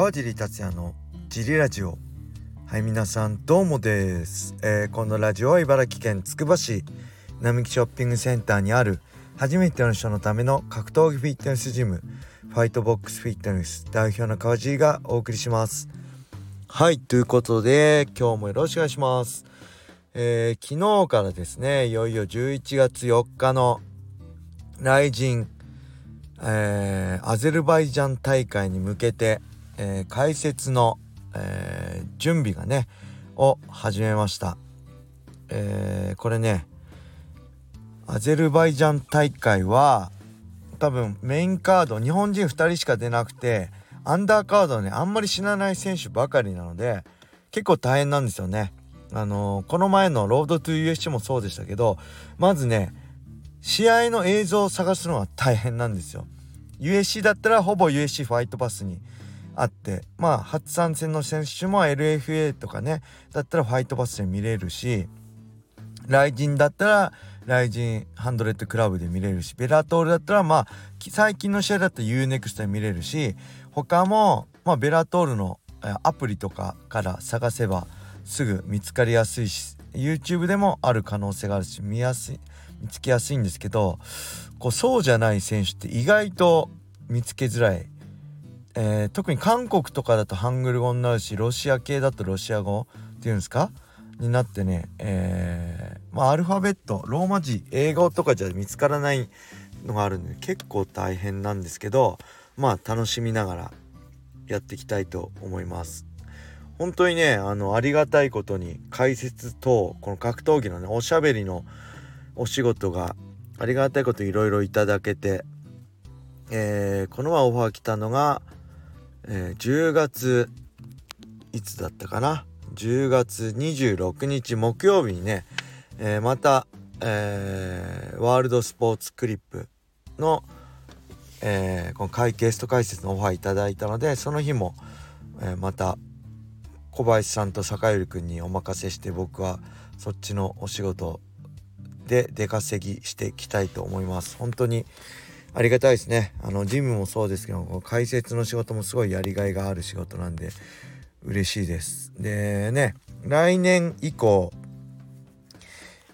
川尻達也のジリラジオ。はい皆さんどうもです、えー、このラジオは茨城県つくば市並木ショッピングセンターにある初めての人のための格闘技フィットネスジムファイトボックスフィットネス代表の川尻がお送りします。はいということで今日もよろしくお願いします。えー、昨日からですねいよいよ11月4日の来神えー、アゼルバイジャン大会に向けて、えー、解説の、えー、準備がねを始めました、えこれねアゼルバイジャン大会は多分メインカード日本人2人しか出なくてアンダーカードねあんまり死なない選手ばかりなので結構大変なんですよね。あのー、この前のロードトゥ USC もそうでしたけどまずね試合の映像を探すのは大変なんですよ。USC だったらほぼ USC ファイトパスにあってまあ初参戦の選手も LFA とかねだったらファイトパスで見れるしライジンだったらライジンハンドレッドクラブで見れるしベラトールだったらまあ最近の試合だったら UNEXT で見れるし他もまあベラトールのアプリとかから探せばすぐ見つかりやすいし YouTube でもある可能性があるし見やすい見つけやすいんですけどこうそうじゃない選手って意外と見つけづらい、えー、特に韓国とかだとハングル語になるしロシア系だとロシア語っていうんですか？になってね、えー、まあアルファベットローマ字英語とかじゃ見つからないのがあるんで結構大変なんですけどまあ楽しみながらやっていきたいと思います。本当にねあのありがたいことに解説とこの格闘技のねおしゃべりのお仕事がありがたいこといろいろいただけて、えー、この前オファー来たのが、えー、10月いつだったかな？10月26日木曜日にね、えー、また、えワールドスポーツクリップの、えこの会ゲスト解説のオファーいただいたのでその日も、えまた小林さんと坂寄君にお任せして僕はそっちのお仕事で出稼ぎしていきたいと思います。本当にありがたいですね。あのジムもそうですけど解説の仕事もすごいやりがいがある仕事なんで嬉しいです。でね来年以降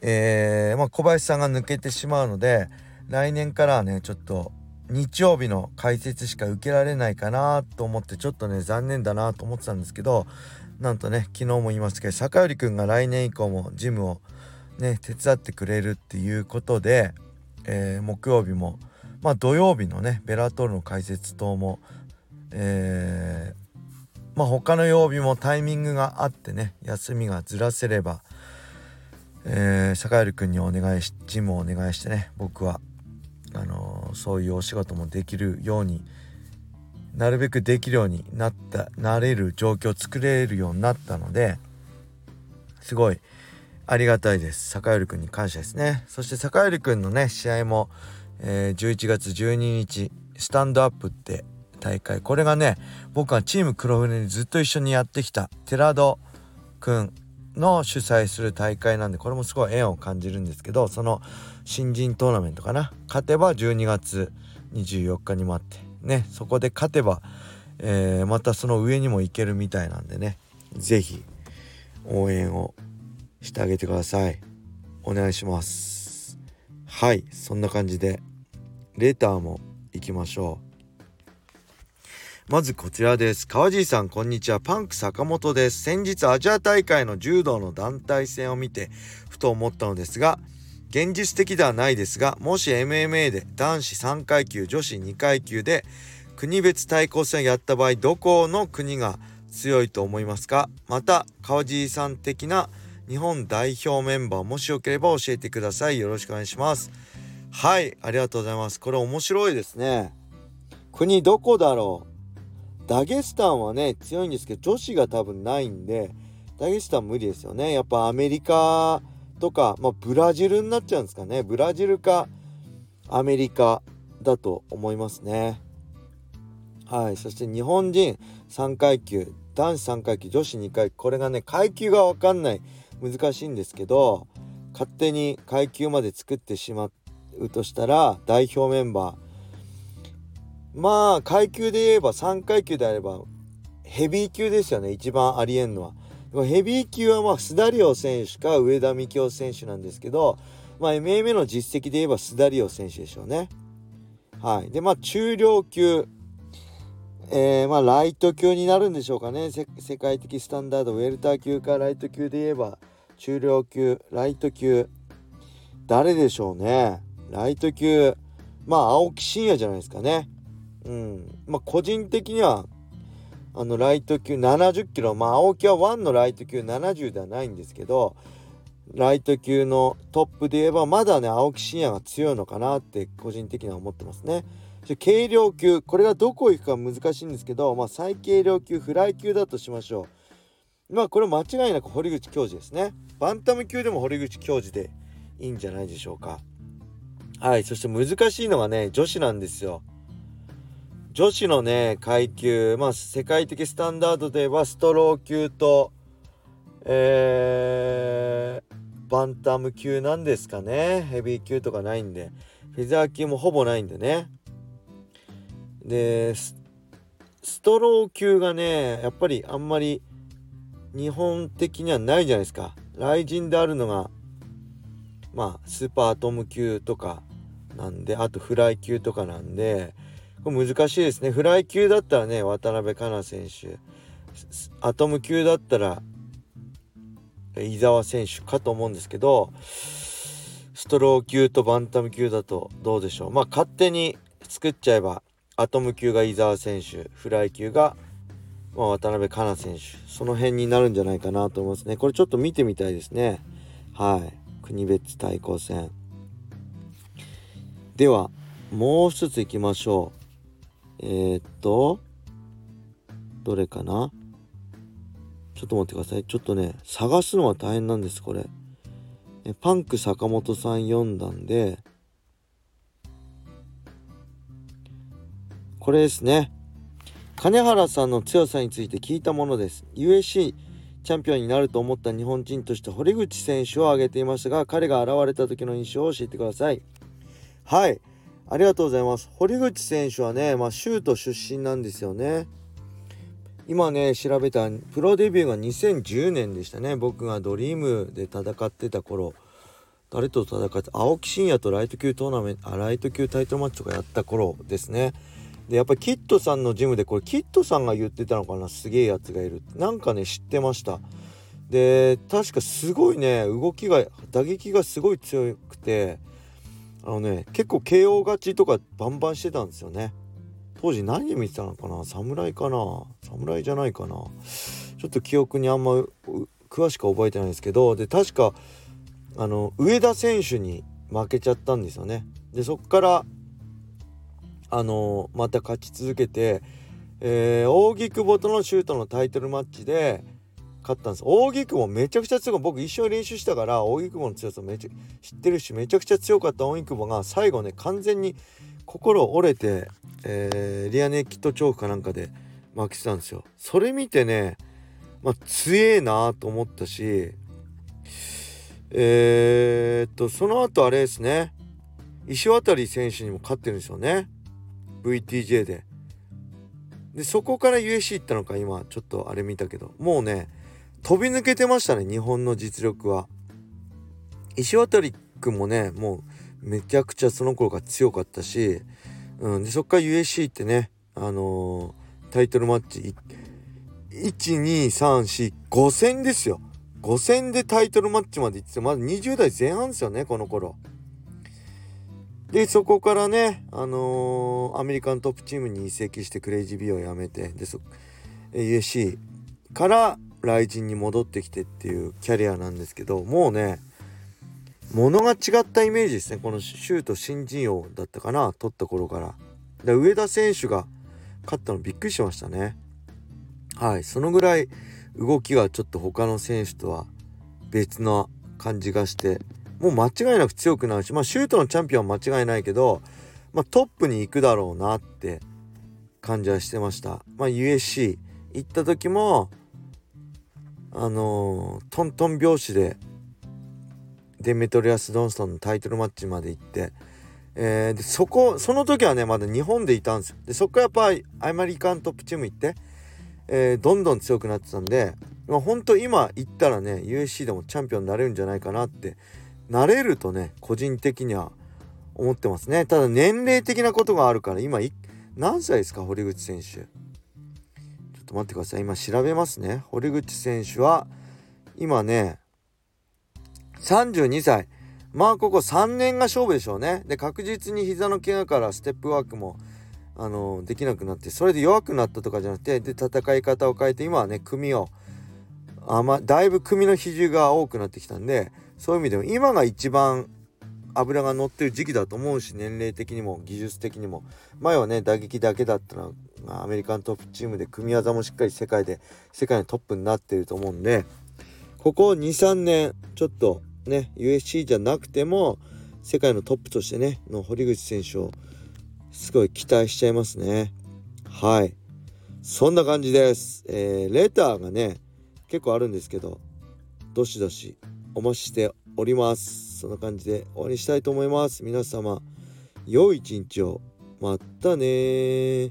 えー、まあ、小林さんが抜けてしまうので来年からはねちょっと日曜日の解説しか受けられないかなと思ってちょっとね残念だなと思ってたんですけどなんとね昨日も言いましたけど坂寄くんが来年以降もジムをね手伝ってくれるっていうことで、えー、木曜日もまあ土曜日のねベラトールの解説等もえー、まあ他の曜日もタイミングがあってね休みがずらせればえー、坂寄君にお願いしジムをお願いしてね僕はあのー、そういうお仕事もできるようになるべくできるようになったなれる状況を作れるようになったのですごいありがたいです。坂寄くんに感謝ですね。そして坂寄くんのね試合も、えー、11月12日スタンドアップって大会。これがね僕はチーム黒船にずっと一緒にやってきた寺戸くんの主催する大会なんでこれもすごい縁を感じるんですけどその新人トーナメントかな。勝てば12月24日に待ってねそこで勝てば、えー、またその上にも行けるみたいなんでね是非応援をしてあげてください。お願いします。はいそんな感じでレターも行きましょう。まずこちらです。川尻さんこんにちは。パンク坂本です。先日アジア大会の柔道の団体戦を見てふと思ったのですが現実的ではないですがもし MMA で男子3階級女子2階級で国別対抗戦をやった場合どこの国が強いと思いますか？また川尻さん的な日本代表メンバーもしよければ教えてください。よろしくお願いします。はいありがとうございます。これ面白いですね。国どこだろう？ダゲスタンはね強いんですけど女子が多分ないんでダゲスタン無理ですよね。やっぱアメリカとか、まあ、ブラジルになっちゃうんですかね。ブラジルかアメリカだと思いますね。はいそして日本人3階級男子3階級女子2階級これがね階級が分かんない難しいんですけど勝手に階級まで作ってしまうとしたら代表メンバーまあ階級で言えば3階級であればヘビー級ですよね一番ありえんのは。ヘビー級はまあ須田オ選手か上田幹夫選手なんですけど、まあ、MMA の実績で言えば須田オ選手でしょうね。はい、でまあ中量級、えー、まあライト級になるんでしょうかね。世界的スタンダードウェルター級かライト級で言えば中量級ライト級。誰でしょうね。ライト級まあ青木真也じゃないですかね。うん。まあ個人的にはあのライト級70キロ。まあ青木は1のライト級70ではないんですけどライト級のトップで言えばまだね青木真也が強いのかなって個人的には思ってますね。軽量級これがどこ行くか難しいんですけど、まあ、最軽量級フライ級だとしましょう。まあこれ間違いなく堀口教授ですね。バンタム級でも堀口教授でいいんじゃないでしょうか。はいそして難しいのがね女子なんですよ。女子のね階級まあ世界的スタンダードではストロー級とえー、バンタム級なんですかねヘビー級とかないんでフェザー級もほぼないんでねでストロー級がねやっぱりあんまり日本的にはないじゃないですか雷神であるのがまあスーパーアトム級とかなんであとフライ級とかなんでこれ難しいですね。フライ級だったらね、渡辺香奈選手。アトム級だったら、伊沢選手かと思うんですけど、ストロー級とバンタム級だとどうでしょう。まあ勝手に作っちゃえば、アトム級が伊沢選手、フライ級が、まあ、渡辺香奈選手、その辺になるんじゃないかなと思いますね。これちょっと見てみたいですね。はい。国別対抗戦。では、もう一ついきましょう。えー、っと、どれかな？ちょっと待ってください。ちょっとね、探すのは大変なんです、これ。パンク坂本さん読んだんで、これですね。金原さんの強さについて聞いたものです。USC チャンピオンになると思った日本人として堀口選手を挙げていましたが、彼が現れた時の印象を教えてください。はい。ありがとうございます。堀口選手はね、まあ、シュート出身なんですよね。今ね、調べたプロデビューが2010年でしたね。僕がドリームで戦ってた頃、誰と戦って、青木真也とライト級トーナメント、あ、ライト級タイトルマッチとかやった頃ですね。で、やっぱりキッドさんのジムで、これキッドさんが言ってたのかな、すげえやつがいる。なんかね、知ってました。で、確かすごいね、動きが、打撃がすごい強くて、あのね結構 KO 勝ちとかバンバンしてたんですよね。当時何見てたのかな？侍かな？侍じゃないかな？ちょっと記憶にあんま詳しく覚えてないですけどで確かあの上田選手に負けちゃったんですよね。でそっからあのまた勝ち続けて、えー、扇久保とのシュートのタイトルマッチで勝ったんです。扇久保めちゃくちゃ強い。僕一緒に練習したから扇久保の強さめちゃ知ってるしめちゃくちゃ強かった。扇久保が最後ね完全に心折れて、えー、リアネキットチョークかなんかで負けてたんですよ。それ見てねまあ強えなと思ったしえー、っとその後あれですね。石渡選手にも勝ってるんですよね。VTJ で。でそこから USC 行ったのか今ちょっとあれ見たけど。もうね飛び抜けてましたね日本の実力は。石渡君もねもうめちゃくちゃその頃から強かったし、うん、でそっから USC ってねあのー、タイトルマッチ12345戦ですよ。5戦でタイトルマッチまで行ってまだ20代前半ですよねこの頃。でそこからねあのー、アメリカントップチームに移籍してクレイジービーを辞めてでそ USC から雷神に戻ってきてっていうキャリアなんですけどもうね物が違ったイメージですね。このシュート新人王だったかな取った頃から。で上田選手が勝ったのびっくりしましたね。はいそのぐらい動きがちょっと他の選手とは別な感じがしてもう間違いなく強くなるしまあシュートのチャンピオンは間違いないけど、まあ、トップに行くだろうなって感じはしてました。まあ USC 行った時もあのー、トントン拍子でデメトリアス・ドンストンのタイトルマッチまで行って、えー、でそこその時はねまだ日本でいたんですよ。でそこからやっぱりアイマリカントップチーム行って、えー、どんどん強くなってたんで、まあ、本当今行ったらね USC でもチャンピオンになれるんじゃないかなってなれるとね個人的には思ってますね。ただ年齢的なことがあるから今何歳ですか？堀口選手。ちょっと待ってください。今調べますね。堀口選手は今ね32歳まあここ3年が勝負でしょうね。で確実に膝の怪我からステップワークもあのできなくなってそれで弱くなったとかじゃなくてで戦い方を変えて今はね組をあまだいぶ組の比重が多くなってきたんでそういう意味でも今が一番油が乗ってる時期だと思うし年齢的にも技術的にも。前はね打撃だけだったのはアメリカントップチームで組み技もしっかり世界で世界のトップになってると思うんでここ23年ちょっとね USC じゃなくても世界のトップとしてねの堀口選手をすごい期待しちゃいますね。はい。そんな感じです、えー、レターがね結構あるんですけどどしどしお待ちしております。そんな感じで終わりしたいと思います。皆様良い一日を。またね